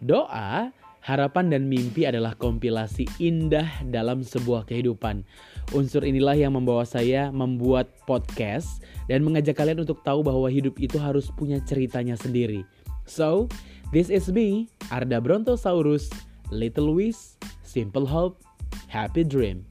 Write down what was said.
Doa, harapan dan mimpi adalah kompilasi indah dalam sebuah kehidupan. Unsur inilah yang membawa saya membuat podcast dan mengajak kalian untuk tahu bahwa hidup itu harus punya ceritanya sendiri. So, this is me, Arda Brontosaurus, Little Wish, Simple Hope, Happy Dream.